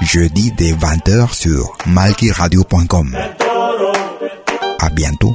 Jeudi dès 20h sur malkiradio.com. À bientôt.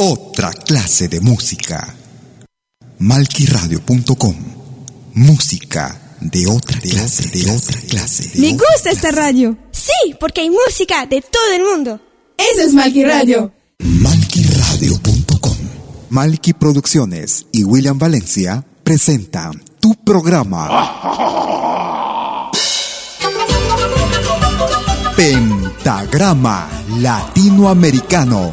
Otra clase de música. Malquiradio.com. Música de otra clase, de otra clase. de Me otra gusta esta radio. Sí, porque hay música de todo el mundo. Eso es Malqui Radio. Malquiradio.com. Malqui Producciones y William Valencia presentan tu programa. Pentagrama Latinoamericano.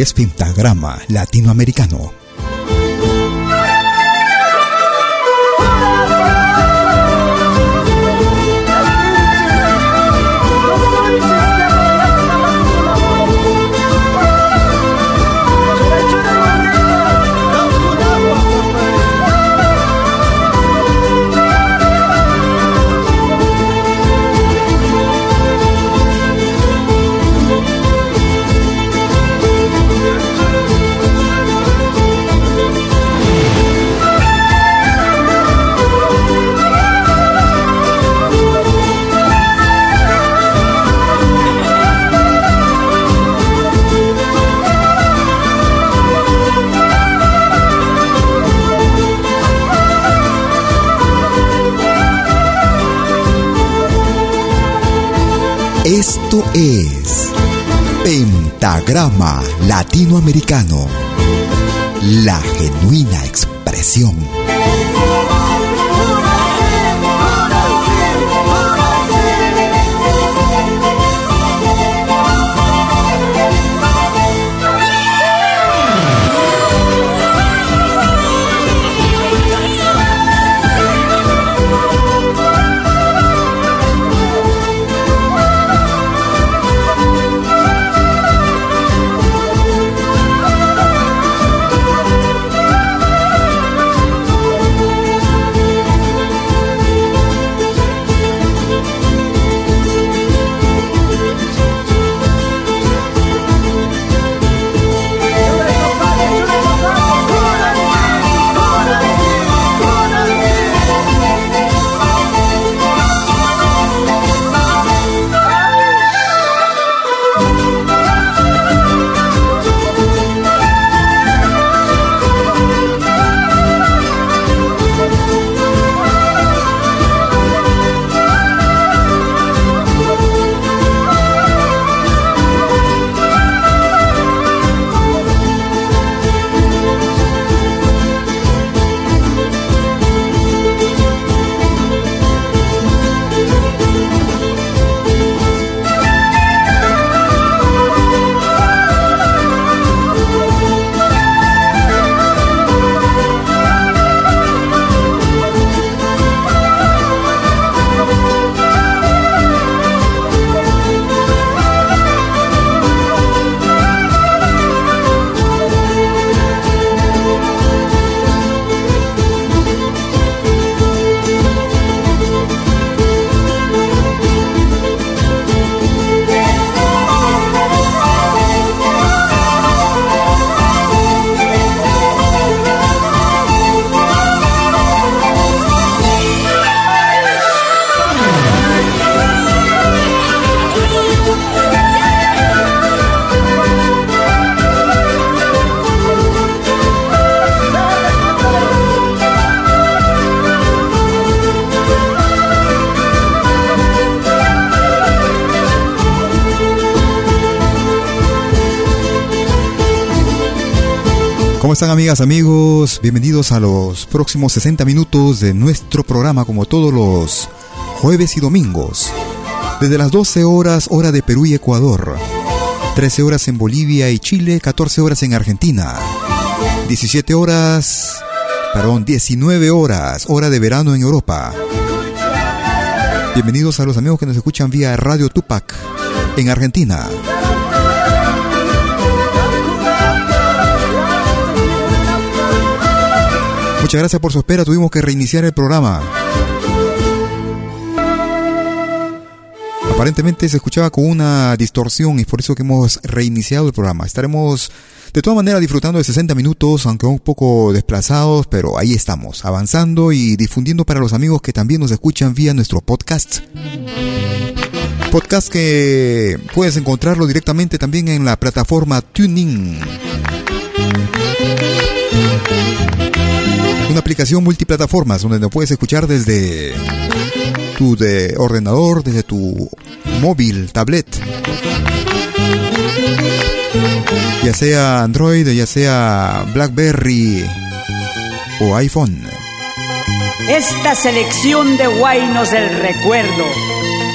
Es Pentagrama Latinoamericano. Esto es Pentagrama Latinoamericano. La genuina expresión. ¿Cómo están amigas, amigos? Bienvenidos a los próximos 60 minutos de nuestro programa como todos los jueves y domingos. Desde las 12 horas hora de Perú y Ecuador, 13 horas en Bolivia y Chile, 14 horas en Argentina, 17 horas, perdón, 19 horas hora de verano en Europa. Bienvenidos a los amigos que nos escuchan vía Radio Tupac en Argentina. Muchas gracias por su espera. Tuvimos que reiniciar el programa. Aparentemente se escuchaba con una distorsión y por eso que hemos reiniciado el programa. Estaremos de todas maneras disfrutando de 60 minutos, aunque un poco desplazados, pero ahí estamos, avanzando y difundiendo para los amigos que también nos escuchan vía nuestro podcast. Podcast que puedes encontrarlo directamente también en la plataforma Tuning una aplicación multiplataformas donde nos puedes escuchar desde tu de ordenador, desde tu móvil, tablet. Ya sea Android, ya sea BlackBerry o iPhone. Esta selección de guainos del recuerdo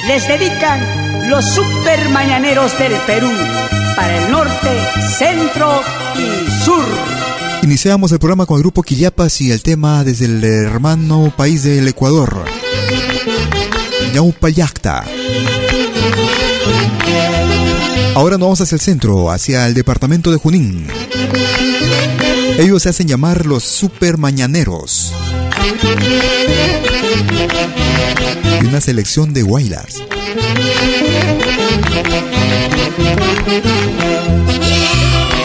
les dedican los super mañaneros del Perú para el norte, centro y sur. Iniciamos el programa con el grupo Quillapas y el tema desde el hermano país del Ecuador, Ñaupayacta. Ahora nos vamos hacia el centro, hacia el departamento de Junín. Ellos se hacen llamar los super mañaneros. Y una selección de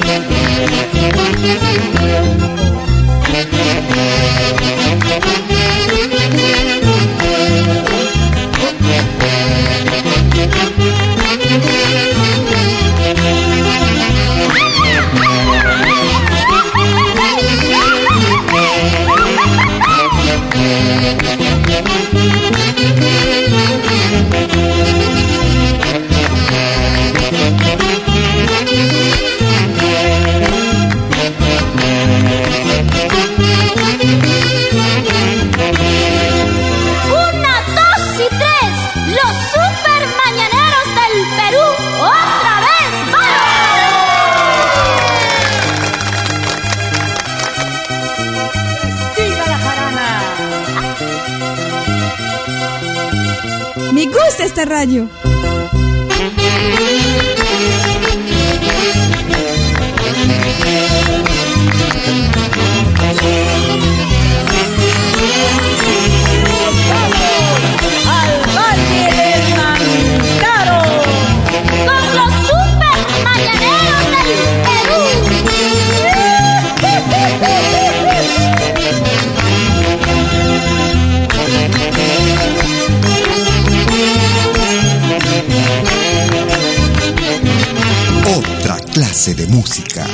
Thank you. Guaylas. De música.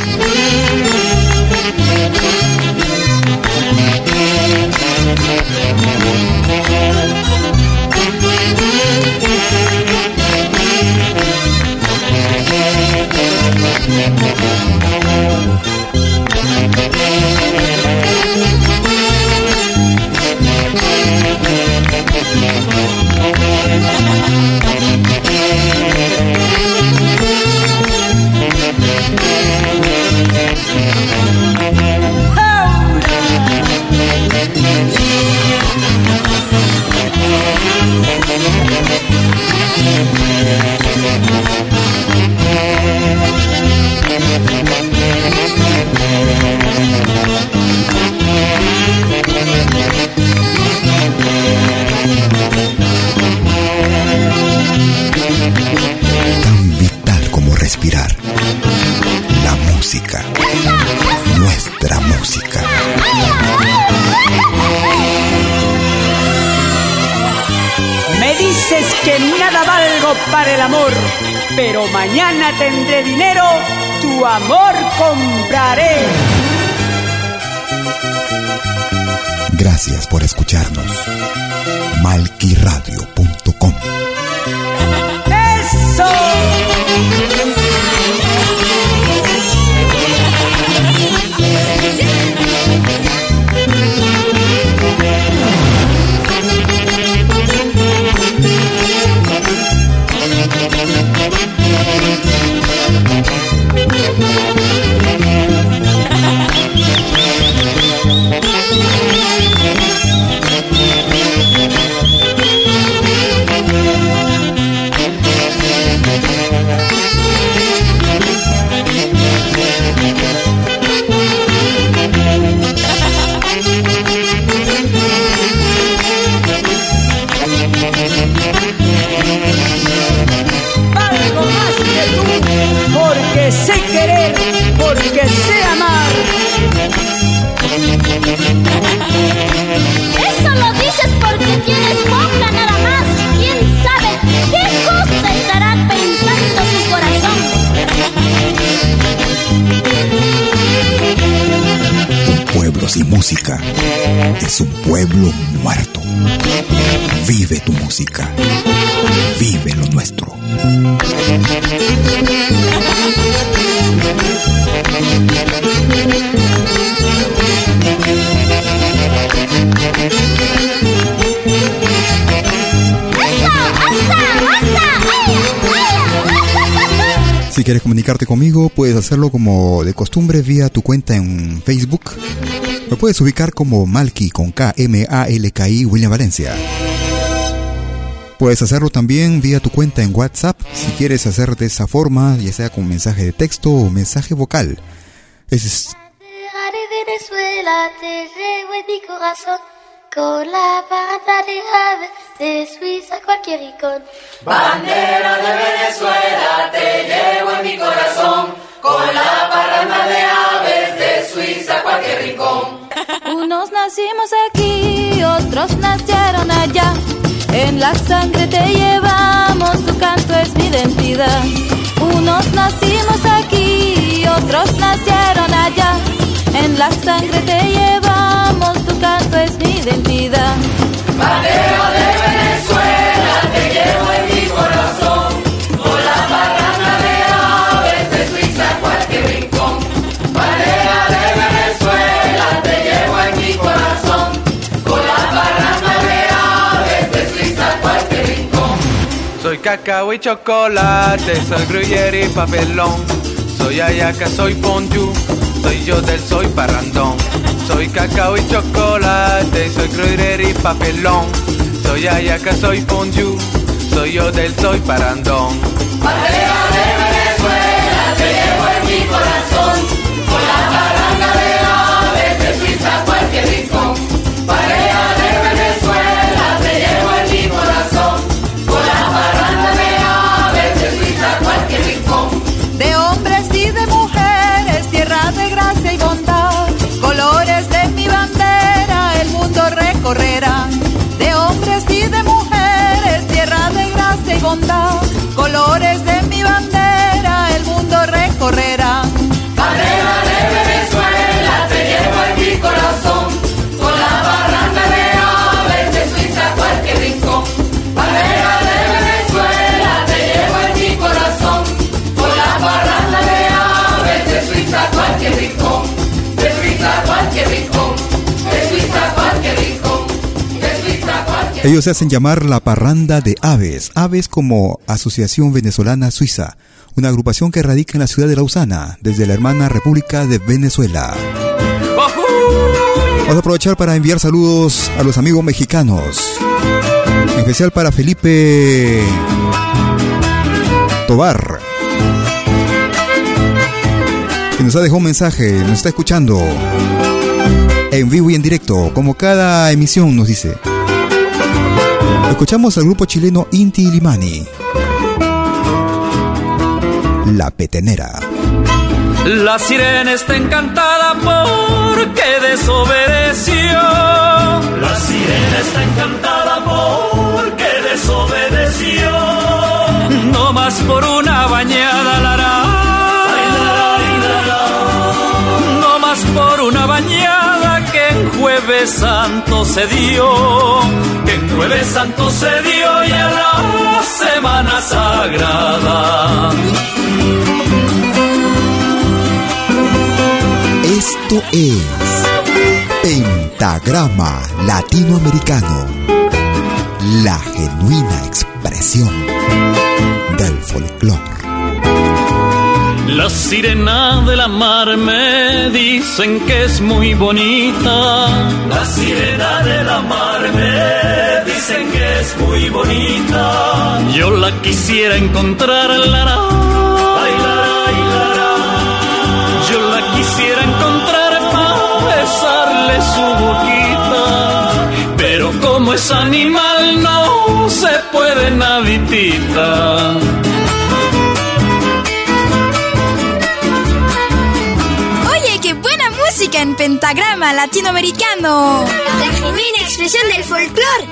Quieres comunicarte conmigo, puedes hacerlo como de costumbre vía tu cuenta en Facebook. Me puedes ubicar como Malki con K M A L K I William Valencia. Puedes hacerlo también vía tu cuenta en WhatsApp si quieres hacer de esa forma, ya sea con mensaje de texto o mensaje vocal. Es Dejaré Venezuela, te llevo en mi corazón. Con la banda de aves de Suiza a cualquier rincón. Unos nacimos aquí, otros nacieron allá. En la sangre te llevamos, tu canto es mi identidad. Unos nacimos aquí, otros nacieron allá. En la sangre te cacao y chocolate, soy gruyere y papelón. Soy ayaca, soy ponchu, soy yo del soy parrandón. Soy cacao y chocolate, soy gruyere y papelón. Soy ayaca, soy ponchu, soy yo del soy parrandón. De hombres y de mujeres, tierra de gracia y bondad, colores de mi bandera, el mundo recorrerá. Ellos se hacen llamar la parranda de aves, aves como Asociación Venezolana Suiza, una agrupación que radica en la ciudad de Lausana, desde la hermana República de Venezuela. Vamos a aprovechar para enviar saludos a los amigos mexicanos, en especial para Felipe Tobar, que nos ha dejado un mensaje, nos está escuchando en vivo y en directo, como cada emisión nos dice. Escuchamos al grupo chileno Inti Ilimani. La petenera. La sirena está encantada porque desobedeció. La sirena está encantada porque desobedeció. No más por una bañada la. No más por una bañada se dio, en Jueves Santo se dio y a la Semana Sagrada. Esto es Pentagrama Latinoamericano, la genuina expresión del folclore. La sirena de la mar me dicen que es muy bonita. La sirena de la mar me dicen que es muy bonita. Yo la quisiera encontrar, la, la, Yo la quisiera encontrar para besarle su boquita. Pero como es animal no se puede naditita. Música en pentagrama latinoamericano. La genuina expresión del folclore.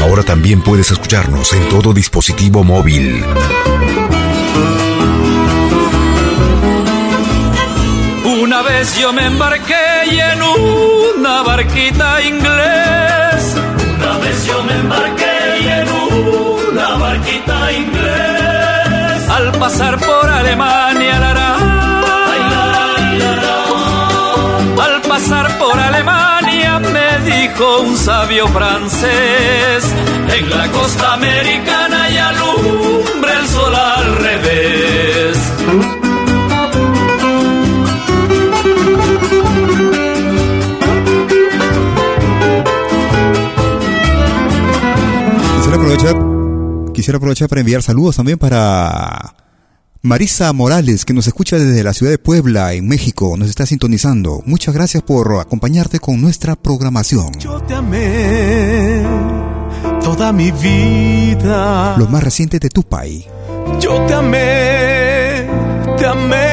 Ahora también puedes escucharnos en todo dispositivo móvil. Una vez yo me embarqué y en una barquita inglés. Yo me embarqué y en una barquita inglés. Al pasar por Alemania, la, la, la, al pasar por Alemania me dijo un sabio francés. En la costa americana y alumbra el sol al revés. Aprovechar, quisiera aprovechar para enviar saludos también para Marisa Morales, que nos escucha desde la ciudad de Puebla, en México, nos está sintonizando. Muchas gracias por acompañarte con nuestra programación. Yo te amé toda mi vida. Lo más reciente de Tupai. Yo te amé, te amé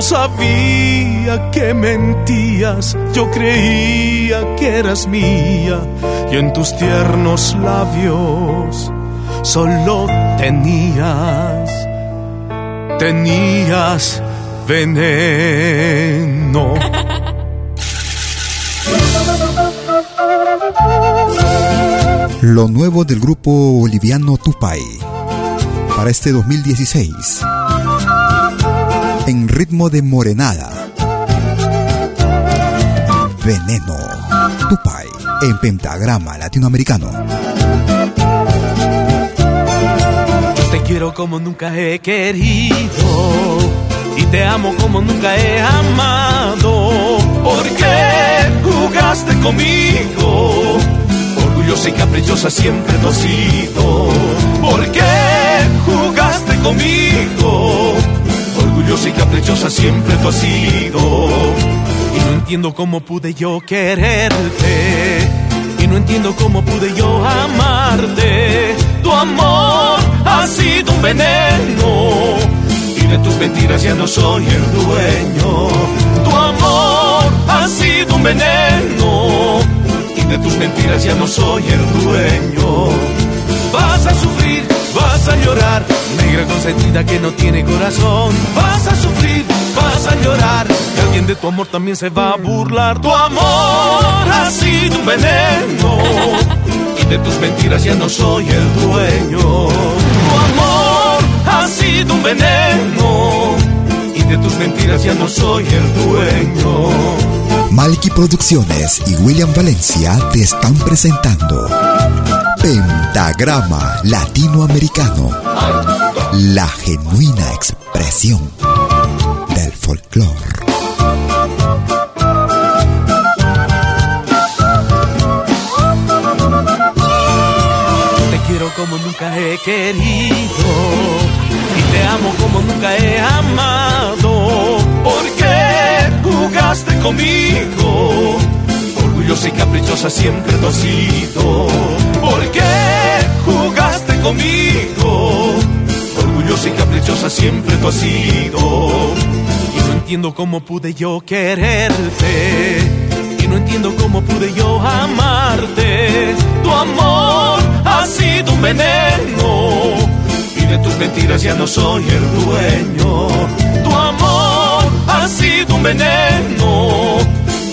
No sabía que mentías, yo creía que eras mía y en tus tiernos labios solo tenías, tenías veneno. Lo nuevo del grupo boliviano Tupai para este 2016 en ritmo de morenada. Veneno Tupai en pentagrama latinoamericano. Te quiero como nunca he querido y te amo como nunca he amado. ¿Por qué jugaste conmigo? Orgullosa y caprichosa siempre has sido. ¿Por qué jugaste conmigo? Siempre tú has sido. Y no entiendo cómo pude yo quererte. Y no entiendo cómo pude yo amarte. Tu amor ha sido un veneno. Y de tus mentiras ya no soy el dueño. Tu amor ha sido un veneno. Y de tus mentiras ya no soy el dueño. Vas a sufrir, vas a llorar, negra consentida que no tiene corazón. Vas a sufrir, vas a llorar, que alguien de tu amor también se va a burlar. Tu amor ha sido un veneno, y de tus mentiras ya no soy el dueño. Tu amor ha sido un veneno, y de tus mentiras ya no soy el dueño. Malky Producciones y William Valencia te están presentando Pentagrama Latinoamericano, la genuina expresión folclore. Te quiero como nunca he querido y te amo como nunca he amado. ¿Por qué jugaste conmigo? Orgullosa y caprichosa siempre tú has sido. ¿Por qué jugaste conmigo? Orgullosa y caprichosa siempre tú has sido. Entiendo cómo pude yo quererte. Y no entiendo cómo pude yo amarte. Tu amor ha sido un veneno y de tus mentiras ya no soy el dueño. Tu amor ha sido un veneno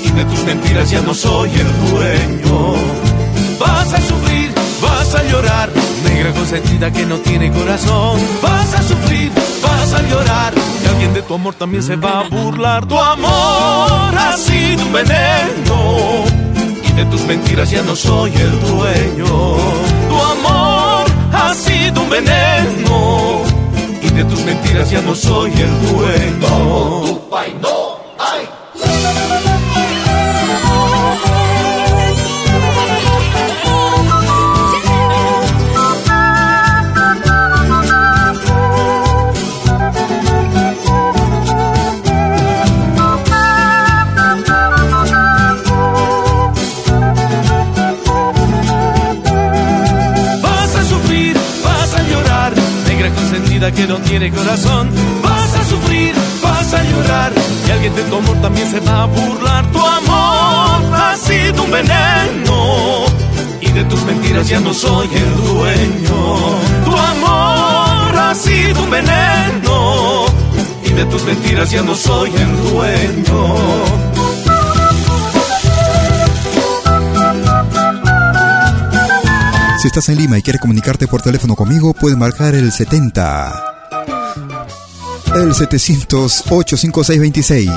y de tus mentiras ya no soy el dueño. Vas a sufrir, vas a llorar, negra consentida que no tiene corazón. Vas a sufrir, tu amor también se va a burlar. Tu amor ha sido un veneno y de tus mentiras ya no soy el dueño. Tu amor ha sido un veneno y de tus mentiras ya no soy el dueño. Consentida que no tiene corazón. Vas a sufrir, vas a llorar, y alguien de tu amor también se va a burlar. Tu amor ha sido un veneno, y de tus mentiras ya no soy el dueño. Tu amor ha sido un veneno, y de tus mentiras ya no soy el dueño. Si estás en Lima y quieres comunicarte por teléfono conmigo, puedes marcar el 70. El 700-85626.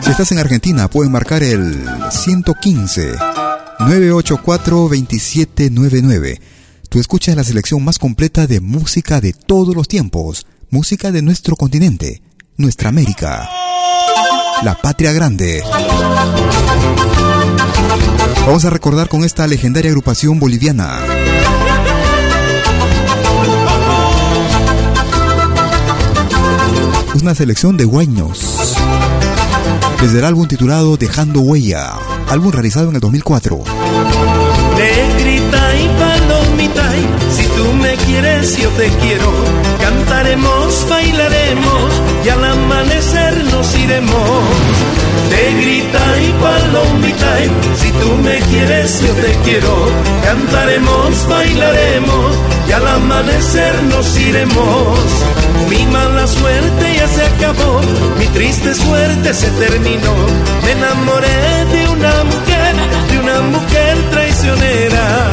Si estás en Argentina, puedes marcar el 115-984-2799. Tú escuchas la selección más completa de música de todos los tiempos. Música de nuestro continente, nuestra América. La patria grande. Vamos a recordar con esta legendaria agrupación boliviana. Una selección de guaños. Desde el álbum titulado Dejando Huella, álbum realizado en el 2004. Negrita y palomita, y si tú me quieres, yo te quiero. Cantaremos, bailaremos y al amanecer nos iremos. Mi mala suerte ya se acabó, mi triste suerte se terminó. Me enamoré de una mujer, de una mujer traicionera.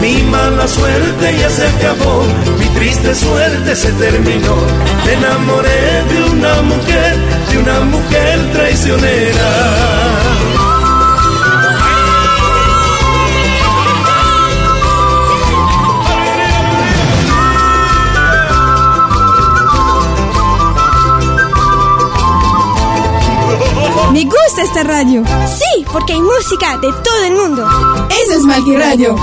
Mi mala suerte ya se acabó, mi triste suerte se terminó. Me enamoré de una mujer, de una mujer traicionera. Me gusta esta radio. Sí, porque hay música de todo el mundo. Eso es Malqui Radio.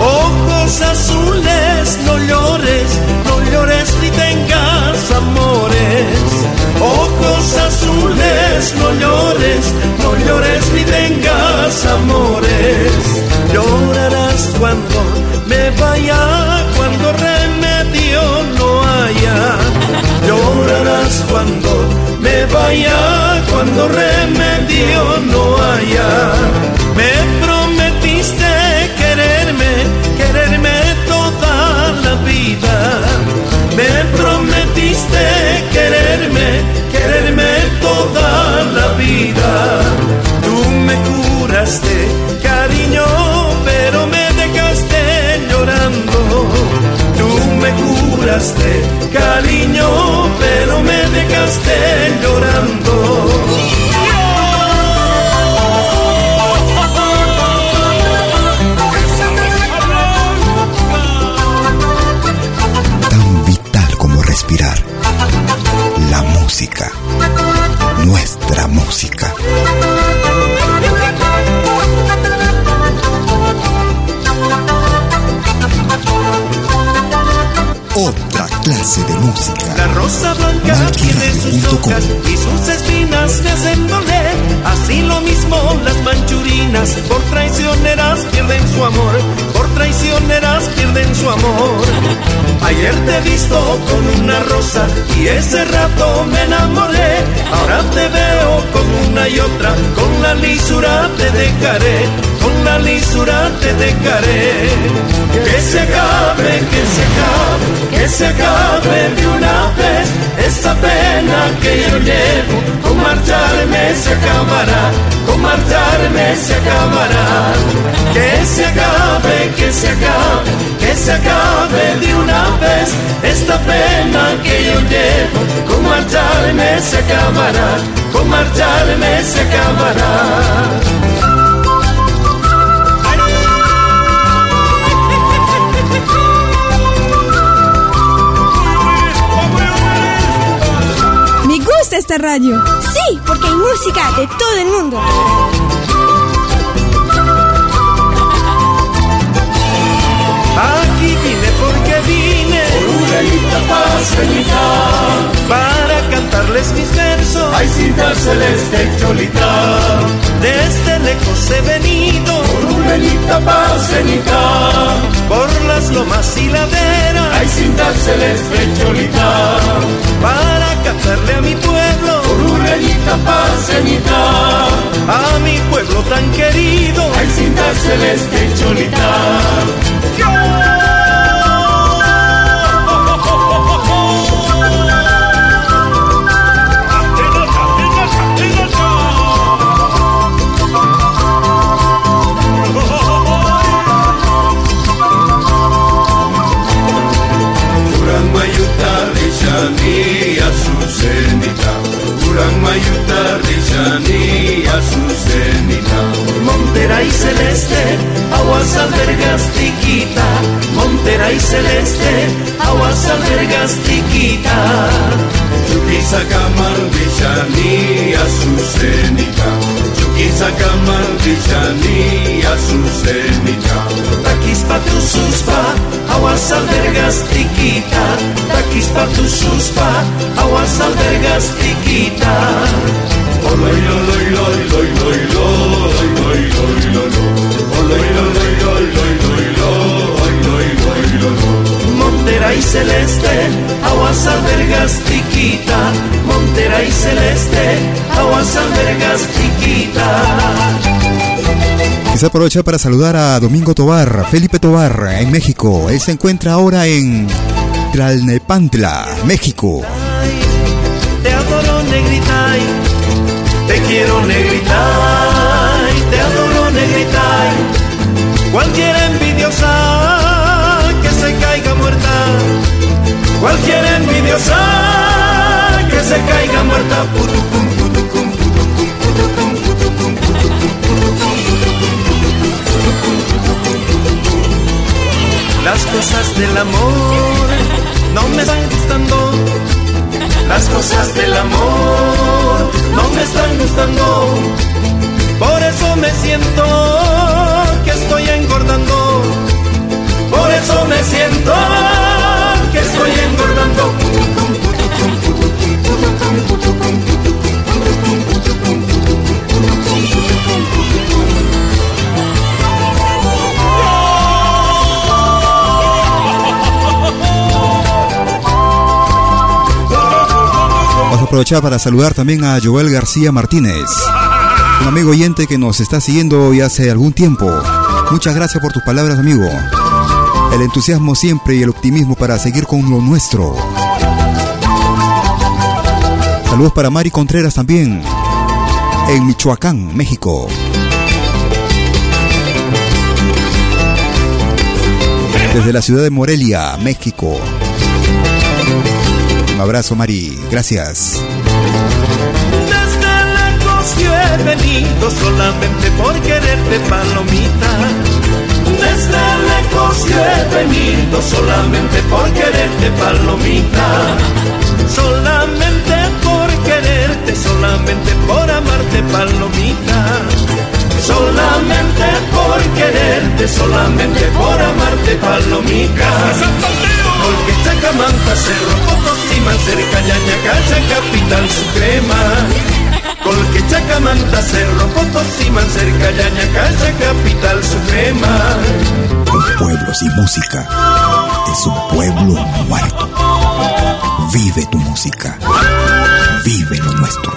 Ojos azules, no llores, no llores ni tengas amores. Ojos azules, no llores, no llores ni tengas amores. Llorarás cuando me vaya, cuando remedio no haya. Llorarás cuando me vaya, cuando remedio no haya. Me prometiste quererme, quererme toda la vida. Me prometiste quererme, quererme toda la vida. Tú me curaste, cariño, pero me dejaste llorando. Ayer te he visto con una rosa y ese rato me enamoré. Ahora te veo con una y otra, con la lisura te dejaré, con la lisura te dejaré. Que se acabe, que se acabe, que se acabe de una vez esta pena que yo llevo. Con marcharme se acabará, con marcharme se acabará. Que se acabe, que se acabe, que se acabe de una vez esta pena que yo llevo. Con marcharme se acabará, con marcharme se acabará. Esta radio. Sí, porque hay música de todo el mundo. Aquí vine porque vine Urelita paseñita para cantarles mis versos. Ay cinta celeste y cholita Desde lejos he venido Urelita paseñita por las lomas y laderas. Ay cinta celeste y cholita para cantarle a mi pueblo. Urelita paseñita a mi pueblo tan querido. Ay cinta celeste celeste, aguas albergas tiquita. Rishani azuzenita Chukisa kamal rishani azuzenita Taquispa tu suspa, aguas albergas tiquita. Taquispa tu suspa, aguas albergas tiquita. Oloy, oloy, loy, loy, loy, loy, loy, loy, loy, Oloy, oloy, Montera y celeste, aguas albergas tiquita. Montera y celeste, aguas albergas tiquita. Quizá aprovechar para saludar a Domingo Tobar, Felipe Tobar, en México. Él se encuentra ahora en Tlalnepantla, México. Te adoro negrita te quiero negrita te adoro negrita cualquier envidiosa cualquier envidiosa que se caiga muerta Las cosas del amor no me están gustando las cosas del amor no me están gustando. Por eso me siento que estoy engordando. Por eso me siento que estoy engordando. Vamos a aprovechar para saludar también a Joel García Martínez, un amigo oyente que nos está siguiendo ya hace algún tiempo. Muchas gracias por tus palabras, amigo. El entusiasmo siempre y el optimismo para seguir con lo nuestro. Saludos para Mari Contreras también, en Michoacán, México. Desde la ciudad de Morelia, México. Un abrazo, Mari. Gracias. Desde lejos yo he venido solamente por quererte, palomita. Desde lejos yo he venido solamente por quererte, palomita. Solamente por quererte, solamente por amarte, palomita. Solamente por quererte, solamente por amarte, palomita. Porque Chacamanta, Cerro Potosí, cerca Yañacacha, capital suprema. Colque, Chacamanta, Cerro, Potosí, cerca, Yaña, Calle, Capital Suprema. Un pueblo sin música es un pueblo muerto. Vive tu música. Vive lo nuestro.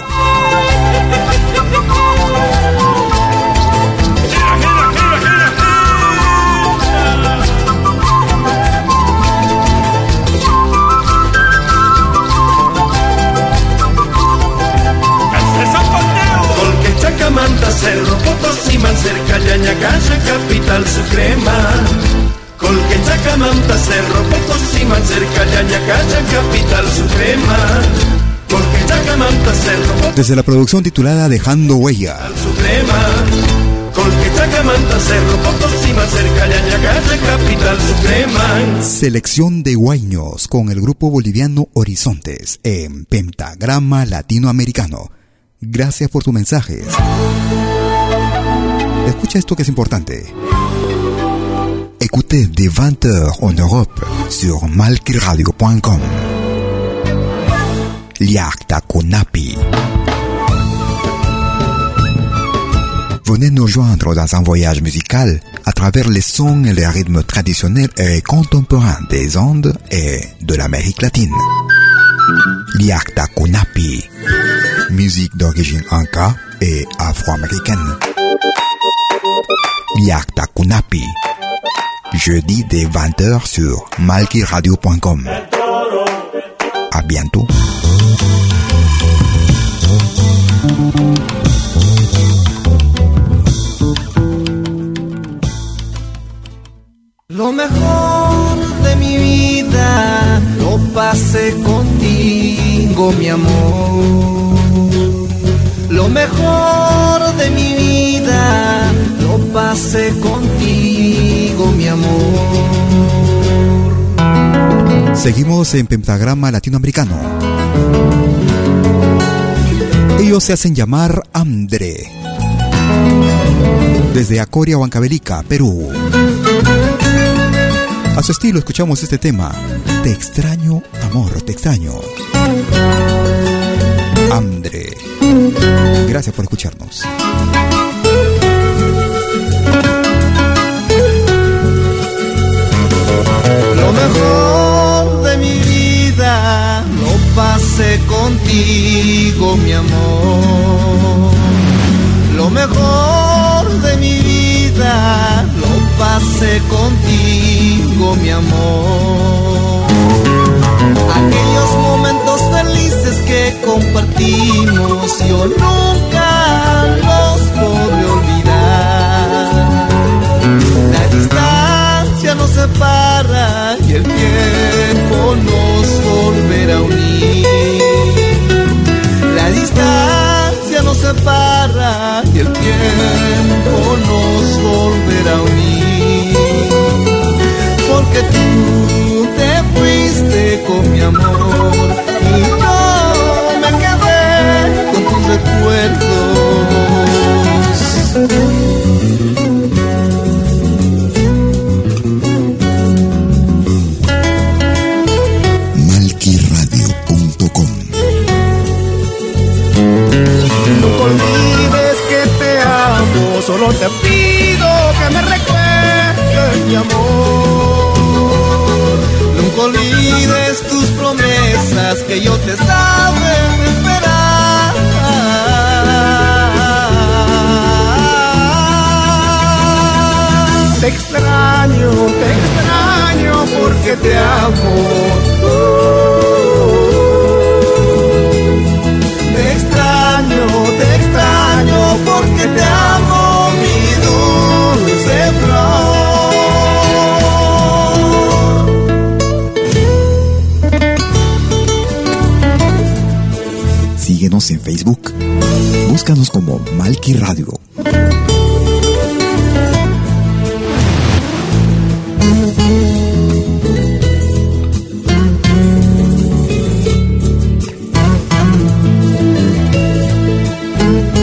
Desde la producción titulada Dejando Huella. Selección de guaiños con el grupo boliviano Horizontes en Pentagrama Latinoamericano. Gracias por tus mensajes. Escucha esto que es importante. Écoutez des 20h en Europe sur malkiradio.com. Liakta Kunapi. Venez nous joindre dans un voyage musical à travers les sons et les rythmes traditionnels et contemporains des Andes et de l'Amérique latine. Liakta Kunapi. Musique d'origine inca et afro-américaine. Liakta Kunapi. Jeudi dès 20h sur malkiradio.com. À bientôt. Lo mejor de mi vida lo pasé contigo, mi amor. Lo mejor de mi vida lo pasé contigo, mi amor. Seguimos en Pentagrama Latinoamericano. Ellos se hacen llamar Andre. Desde Acoria, Huancavelica, Perú. A su estilo escuchamos este tema. Te extraño, amor, te extraño. Andre. Gracias por escucharnos. Lo mejor de mi vida lo pasé contigo, mi amor. Lo mejor de mi vida lo pasé contigo, mi amor. Aquellos momentos felices que compartimos yo nunca los podré olvidar. La distancia nos separa y el tiempo nos volverá a unir. Separa y el tiempo nos volverá a unir. Porque tú te fuiste con mi amor y yo me quedé con tus recuerdos. Solo te pido que me recuerdes mi amor. Nunca olvides tus promesas que yo te sabe esperar. Te extraño, te extraño porque te amo. Te extraño, te extraño porque te amo, Síguenos en Facebook. Búscanos como Malki Radio.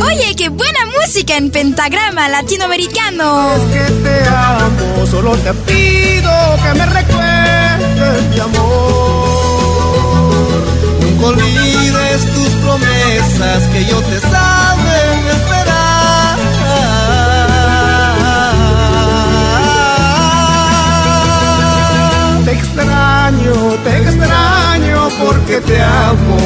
Oye, qué buena música en pentagrama latinoamericano. Es que te amo, solo te pido que me recuerdes mi amor olvides tus promesas que yo te saben esperar. Te extraño, te extraño porque te amo.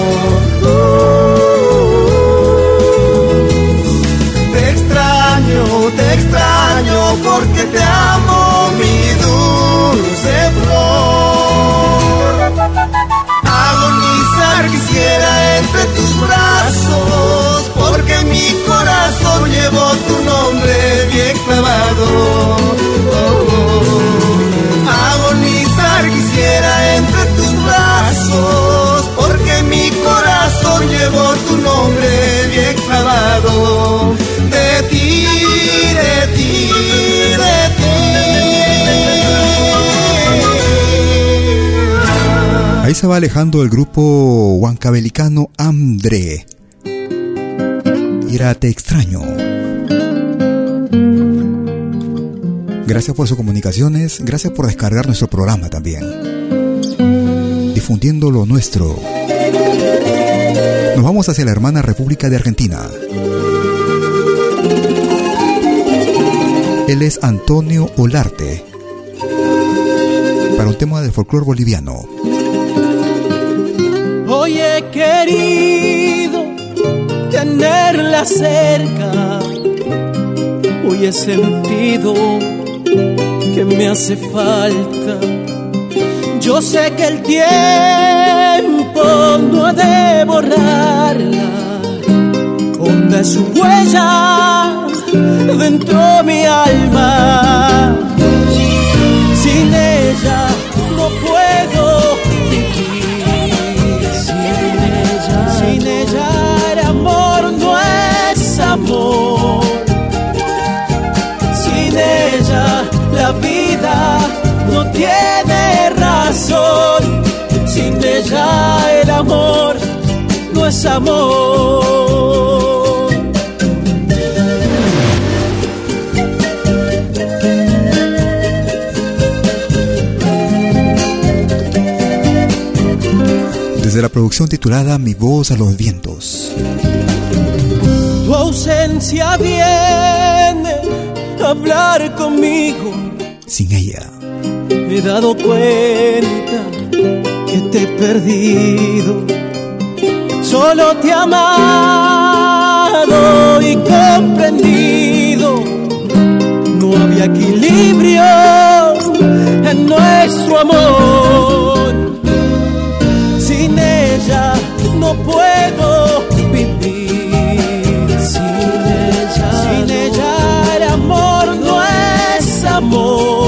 Te extraño, te extraño porque te amo, mi dulce flor. entre tus brazos, porque mi corazón llevo tu nombre bien clavado. Ahí se va alejando el grupo huancabelicano Andre. Era Te extraño. Gracias por sus comunicaciones, gracias por descargar nuestro programa también. Difundiendo lo nuestro. Nos vamos hacia la hermana República de Argentina. Él es Antonio Olarte. Para un tema del folclore boliviano. Hoy he querido tenerla cerca. Hoy he sentido que me hace falta. Yo sé que el tiempo no ha de borrarla. Honda su huella dentro de mi alma. Sin ella no puedo es amor. Desde la producción titulada Mi voz a los vientos. Tu ausencia viene a hablar conmigo. Sin ella. Me he dado cuenta que te he perdido. Solo te he amado y comprendido. No había equilibrio en nuestro amor. Sin ella no puedo vivir. Sin ella, sin ella el amor no es amor.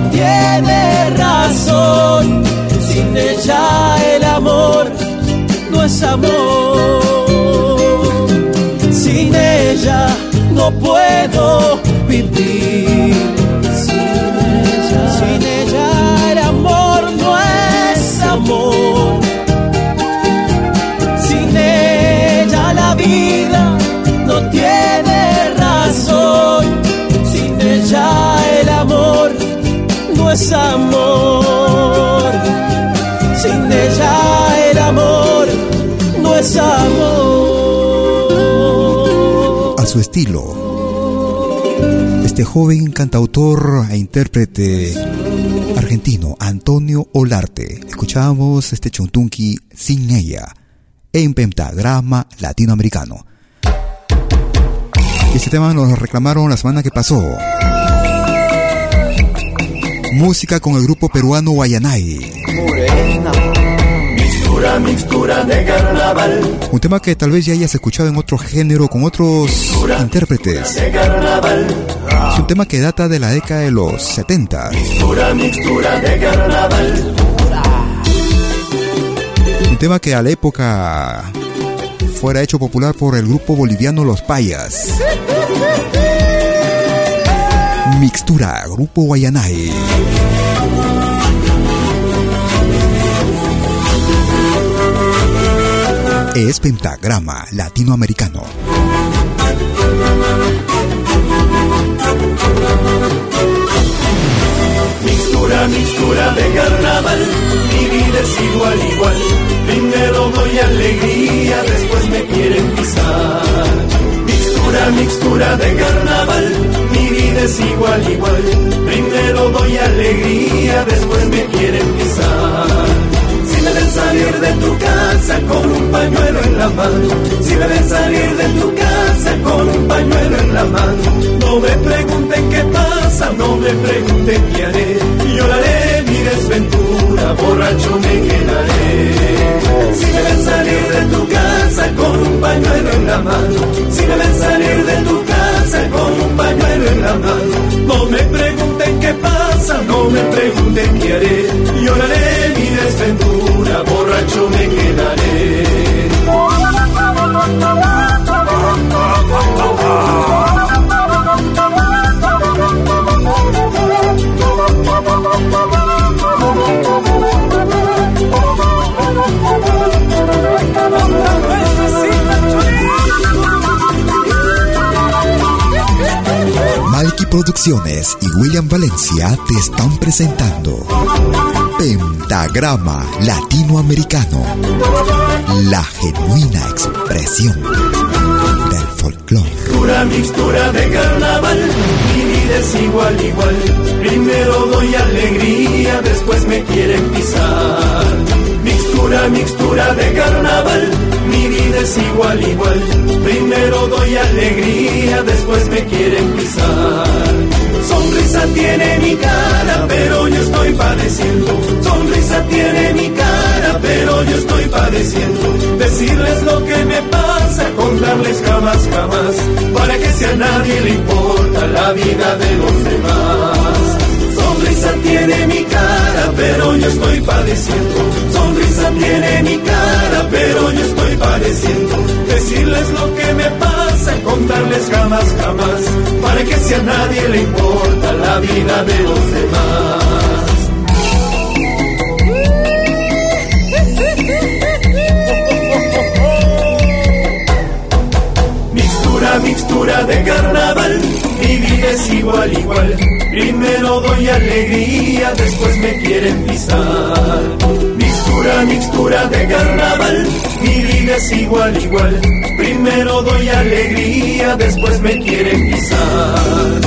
No tiene razón. Sin ella el amor no es amor. Sin ella no puedo vivir. Estilo. Este joven cantautor e intérprete argentino, Antonio Olarte. Escuchamos este chuntunqui sin ella en pentagrama latinoamericano. Este tema nos reclamaron la semana que pasó. Música con el grupo peruano Guayanay. Mixtura, mixtura de carnaval. Un tema que tal vez ya hayas escuchado en otro género con otros intérpretes. Es un tema que data de la década de los 70. Mixtura, mixtura de carnaval. Un tema que a la época fuera hecho popular por el grupo boliviano Los Payas. Mixtura, Grupo Guayanay. Es pentagrama latinoamericano. Mixtura, mixtura de carnaval. Mi vida es igual, igual. Primero doy alegría, después me quieren pisar. Mixtura, mixtura de carnaval. Mi vida es igual, igual. Primero doy alegría, después me quieren pisar. Salir de tu casa con un pañuelo en la mano, si ven salir de tu casa con un pañuelo en la mano, no me pregunten qué pasa, no me pregunten qué haré, lloraré mi desventura, borracho me quedaré. Si ven salir de tu casa con un pañuelo en la mano, Producciones y William Valencia te están presentando Pentagrama Latinoamericano, la genuina expresión del folclore. Mixtura, mixtura de carnaval, mi vida es igual, igual. Primero doy alegría, después me quieren pisar. Mixtura, mixtura de carnaval, mi vida es igual, igual. Primero doy alegría, después me quieren pisar. Sonrisa tiene mi cara, pero yo estoy padeciendo. Sonrisa tiene mi cara, pero yo estoy padeciendo. Decirles lo que me pasa, contarles jamás, jamás. Para que si a nadie le importa la vida de los demás. Sonrisa tiene mi cara, pero yo estoy padeciendo. Tiene mi cara, pero yo estoy padeciendo. Decirles lo que me pasa, contarles jamás, jamás. Para que si a nadie le importa la vida de los demás. Mixtura, mixtura de carnaval, mi vida es igual, igual. Primero doy alegría, después me quieren pisar. Mixtura, mixtura de carnaval, mi vida es igual, igual. Primero doy alegría, después me quieren pisar.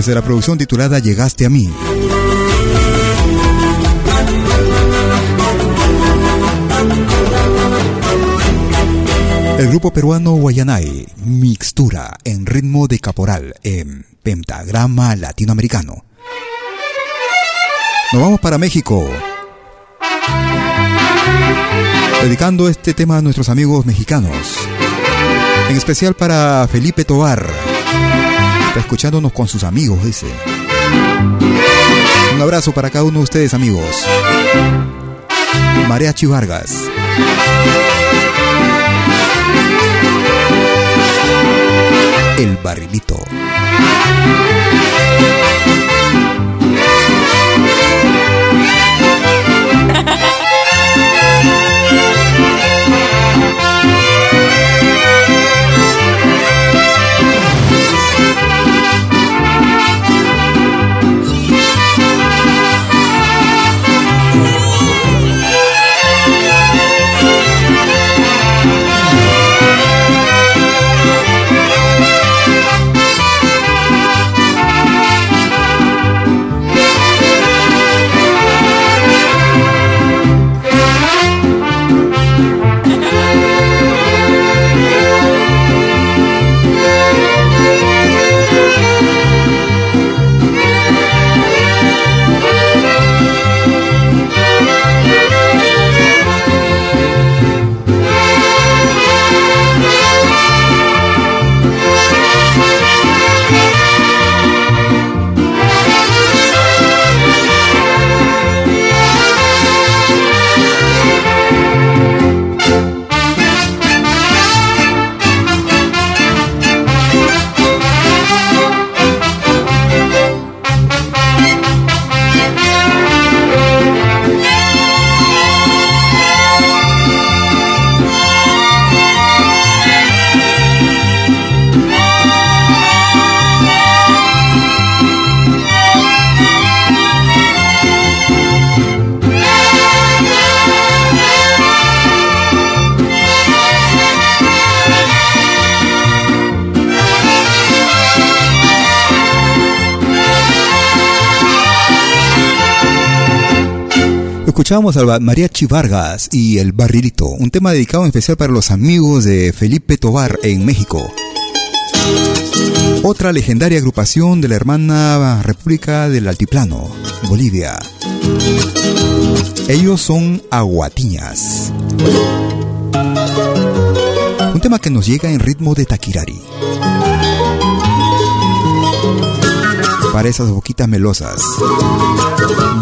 Desde la producción titulada Llegaste a mí. El grupo peruano Guayanay, mixtura en ritmo de caporal en pentagrama latinoamericano. Nos vamos para México. Dedicando este tema a nuestros amigos mexicanos. En especial para Felipe Tobar. Escuchándonos con sus amigos, dice. Un abrazo para cada uno de ustedes, amigos. Mariachi Vargas. El barrilito. Escuchamos al Mariachi Vargas y el Barrilito, un tema dedicado en especial para los amigos de Felipe Tobar en México. Otra legendaria agrupación de la hermana República del Altiplano, Bolivia. Ellos son aguatiñas. Un tema que nos llega en ritmo de taquirari. Para esas boquitas melosas.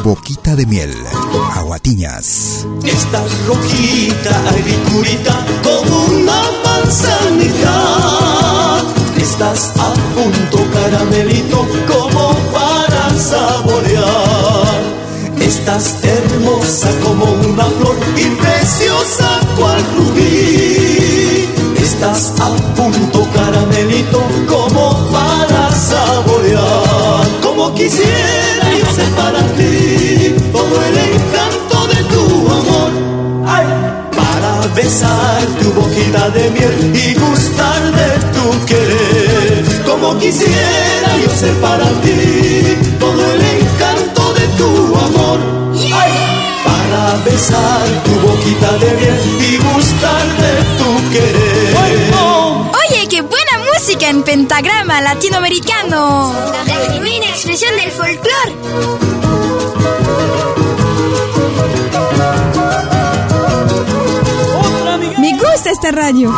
Boquita de miel. Aguatiñas. Estás rojita, agriculita, como una manzanita. Estás a punto, caramelito, como para saborear. Estás hermosa como una flor y preciosa cual rubí. Estás a punto, caramelito, quisiera yo ser para ti todo el encanto de tu amor. ¡Ay! Para besar tu boquita de miel y gustar de tu querer. Como quisiera yo ser para ti todo el encanto de tu amor. ¡Ay! Para besar tu boquita de miel y gustar de tu querer. En pentagrama latinoamericano. La genuina expresión del folclore. Me gusta esta radio.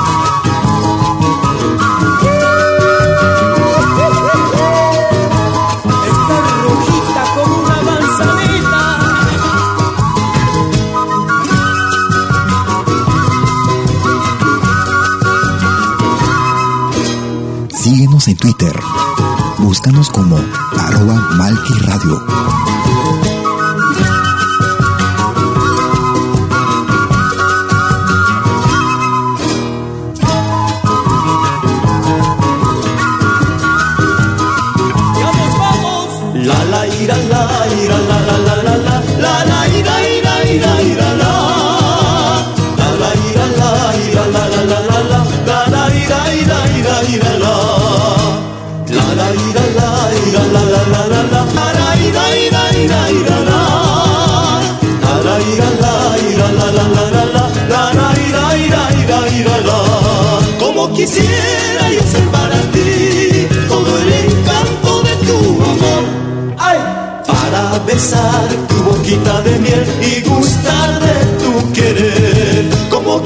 Twitter. Búscanos como arroba Malki Radio.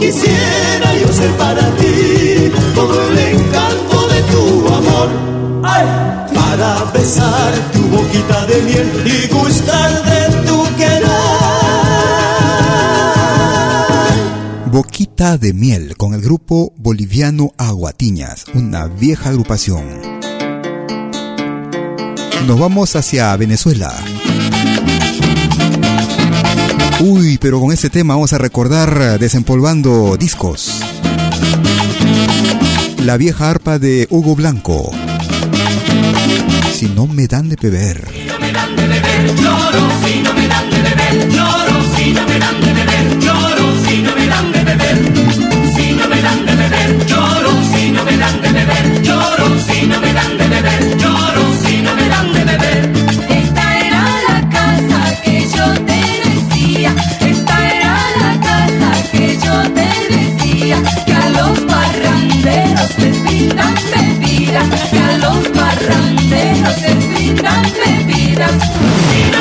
Quisiera yo ser para ti todo el encanto de tu amor. ¡Ay! Para besar tu boquita de miel y gustar de tu querer. Boquita de miel con el grupo boliviano Aguatiñas, una vieja agrupación. Nos vamos hacia Venezuela. Uy, pero con este tema vamos a recordar desempolvando discos. La vieja arpa de Hugo Blanco. Si no me dan de beber. Lloro si no me dan de beber, lloro si no me dan de beber, lloro si no me dan de beber, si no me dan de beber, lloro si no me dan de beber, lloro si no me dan up.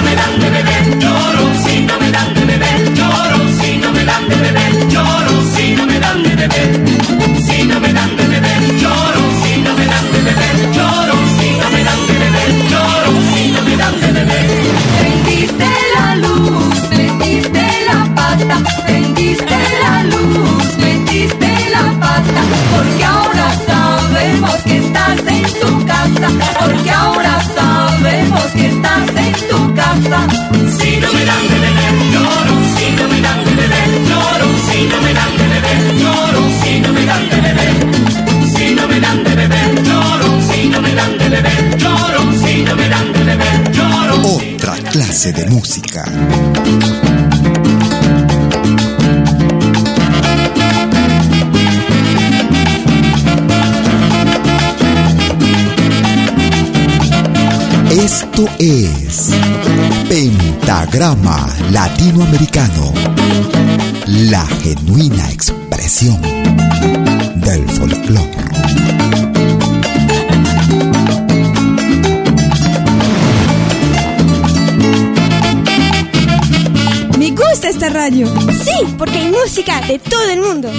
De música. Esto es Pentagrama Latinoamericano, la genuina expresión del folclore. Radio. Sí, porque hay música de todo el mundo.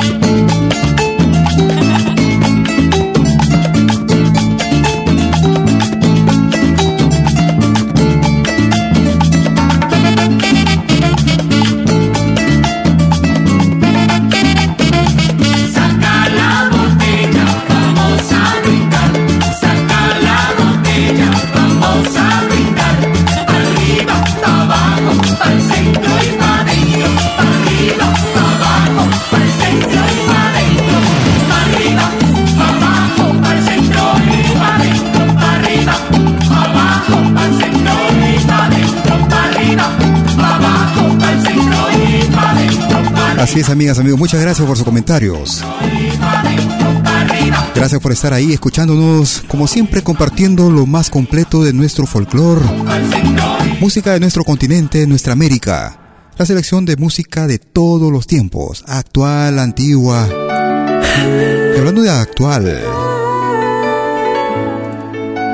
Así es, amigas, amigos. Muchas gracias por sus comentarios. Gracias por estar ahí escuchándonos, como siempre, compartiendo lo más completo de nuestro folclore, música de nuestro continente, nuestra América. La selección de música de todos los tiempos, actual, antigua. Y hablando de actual,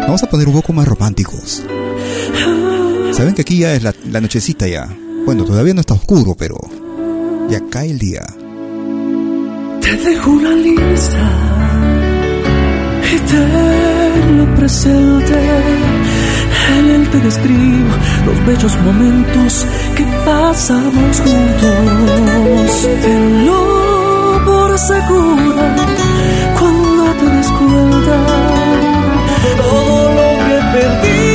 vamos a poner un poco más románticos. Saben que aquí ya es la, la nochecita ya. Bueno, todavía no está oscuro, pero ya cae el día. Te dejo una lista y te lo presente. En él te describo los bellos momentos que pasamos juntos. Tenlo por seguro cuando te des cuenta todo lo que perdiste.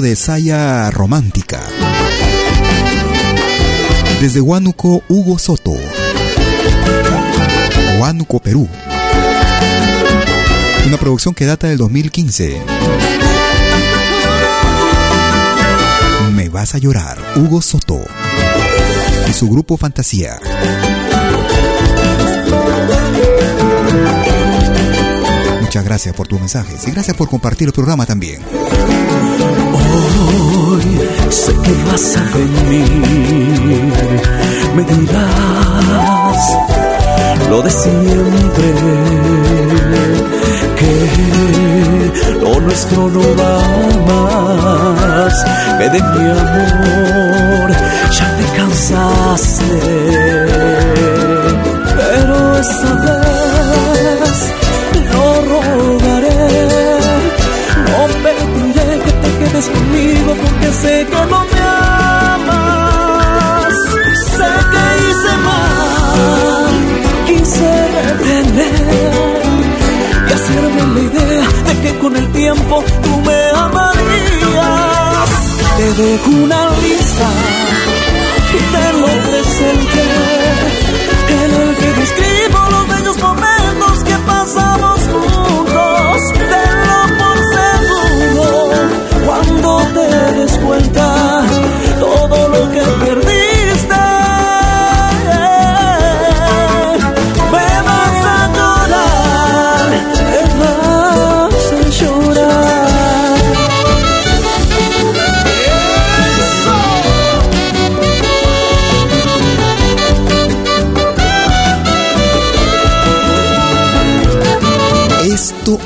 De saya romántica. Desde Huánuco, Hugo Soto. Huánuco, Perú. Una producción que data del 2015. Me vas a llorar, Hugo Soto. Y su grupo Fantasía. Muchas gracias por tus mensajes y gracias por compartir el programa también. Hoy sé que vas a venir, me dirás lo de siempre, que lo nuestro no va más, que de mi amor ya te cansaste, pero esta vez que no me amas, sé que hice mal, quise retener y hacerme la idea de que con el tiempo tú me amarías. Te dejo una lista y te lo presenté en el que describo los bellos momentos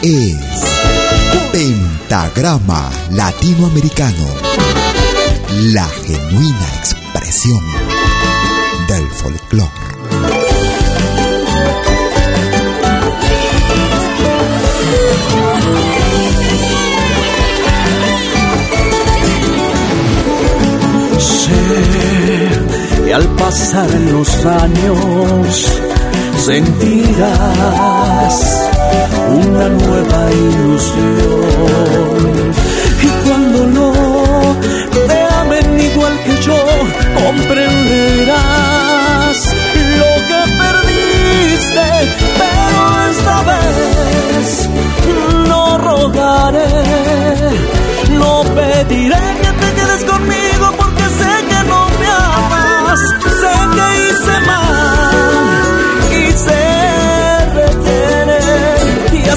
es Pentagrama Latinoamericano, la genuina expresión del folclore. Sé que al pasar los años sentirás una nueva ilusión. Y cuando no te amen igual que yo, comprenderás lo que perdiste. Pero esta vez no rogaré, no pediré que te quedes conmigo porque sé que no me amas,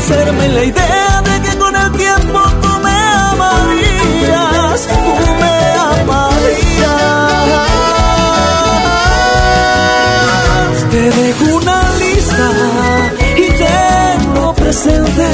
hacerme la idea de que con el tiempo tú me amarías, tú me amarías. Te dejo una lista y tengo presente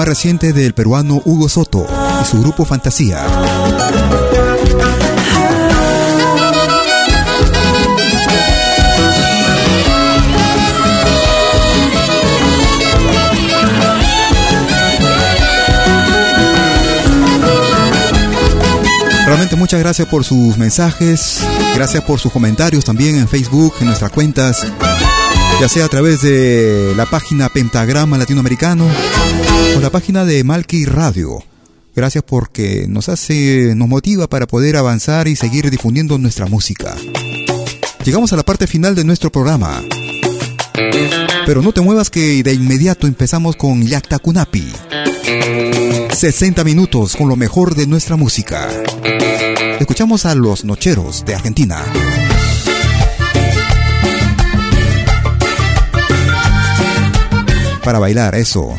más reciente del peruano Hugo Soto y su grupo Fantasía. Realmente muchas gracias por sus mensajes, gracias por sus comentarios también en Facebook, en nuestras cuentas, ya sea a través de la página Pentagrama Latinoamericano o la página de Malki Radio. Gracias porque nos hace, nos motiva para poder avanzar y seguir difundiendo nuestra música. Llegamos a la parte final de nuestro programa. Pero no te muevas que de inmediato empezamos con Yakta Kunapi. 60 minutos con lo mejor de nuestra música. Escuchamos a Los Nocheros de Argentina. Para bailar, eso.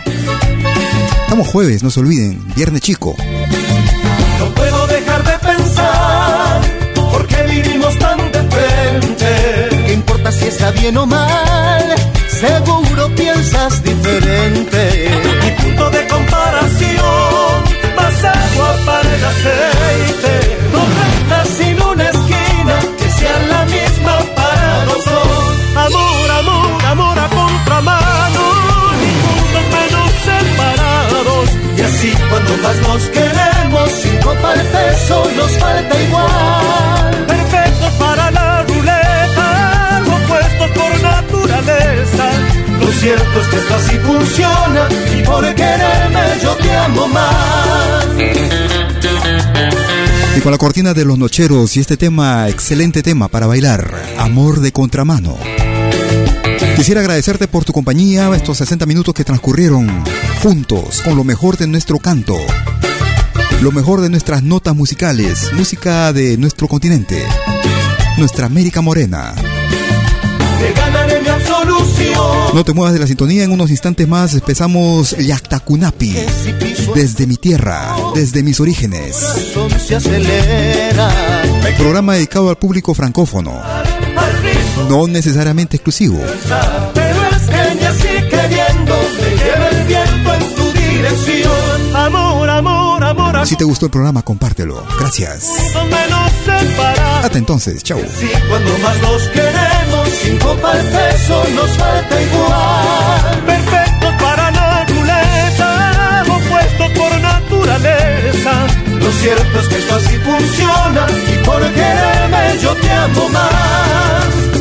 Estamos jueves, no se olviden, viernes chico. No puedo dejar de pensar, porque vivimos tan de frente. ¿Qué importa si está bien o mal? Seguro piensas diferente. Mi punto de comparación, más agua para el aceite. Con la cortina de los nocheros y este tema, excelente tema para bailar, Amor de Contramano. Quisiera agradecerte por tu compañía, estos 60 minutos que transcurrieron juntos con lo mejor de nuestro canto, lo mejor de nuestras notas musicales, música de nuestro continente, nuestra América Morena. No te muevas de la sintonía, en unos instantes más empezamos Yactacunapi, desde mi tierra, desde mis orígenes. Programa dedicado al público francófono, no necesariamente exclusivo. Si te gustó el programa, compártelo. Gracias. Hasta entonces, chao. Sí, cuando más nos queremos, cinco para el peso nos falta igual. Perfectos para la ruleta, opuestos por naturaleza. Lo cierto es que esto así funciona y por quererme yo te amo más.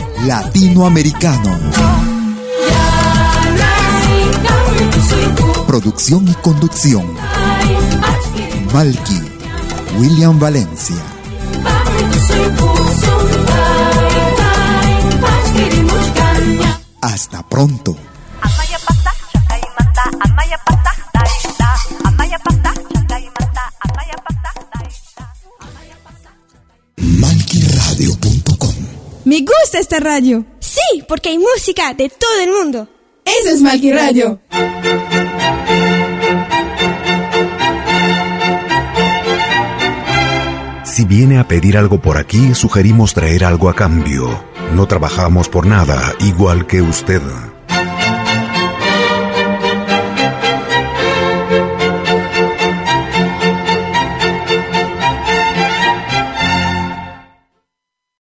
latinoamericano. Producción y conducción. Malky, William Valencia. Hasta pronto. Gusta esta radio. Sí, porque hay música de todo el mundo. Eso es Malqui Radio. Si viene a pedir algo por aquí, sugerimos traer algo a cambio. No trabajamos por nada, igual que usted.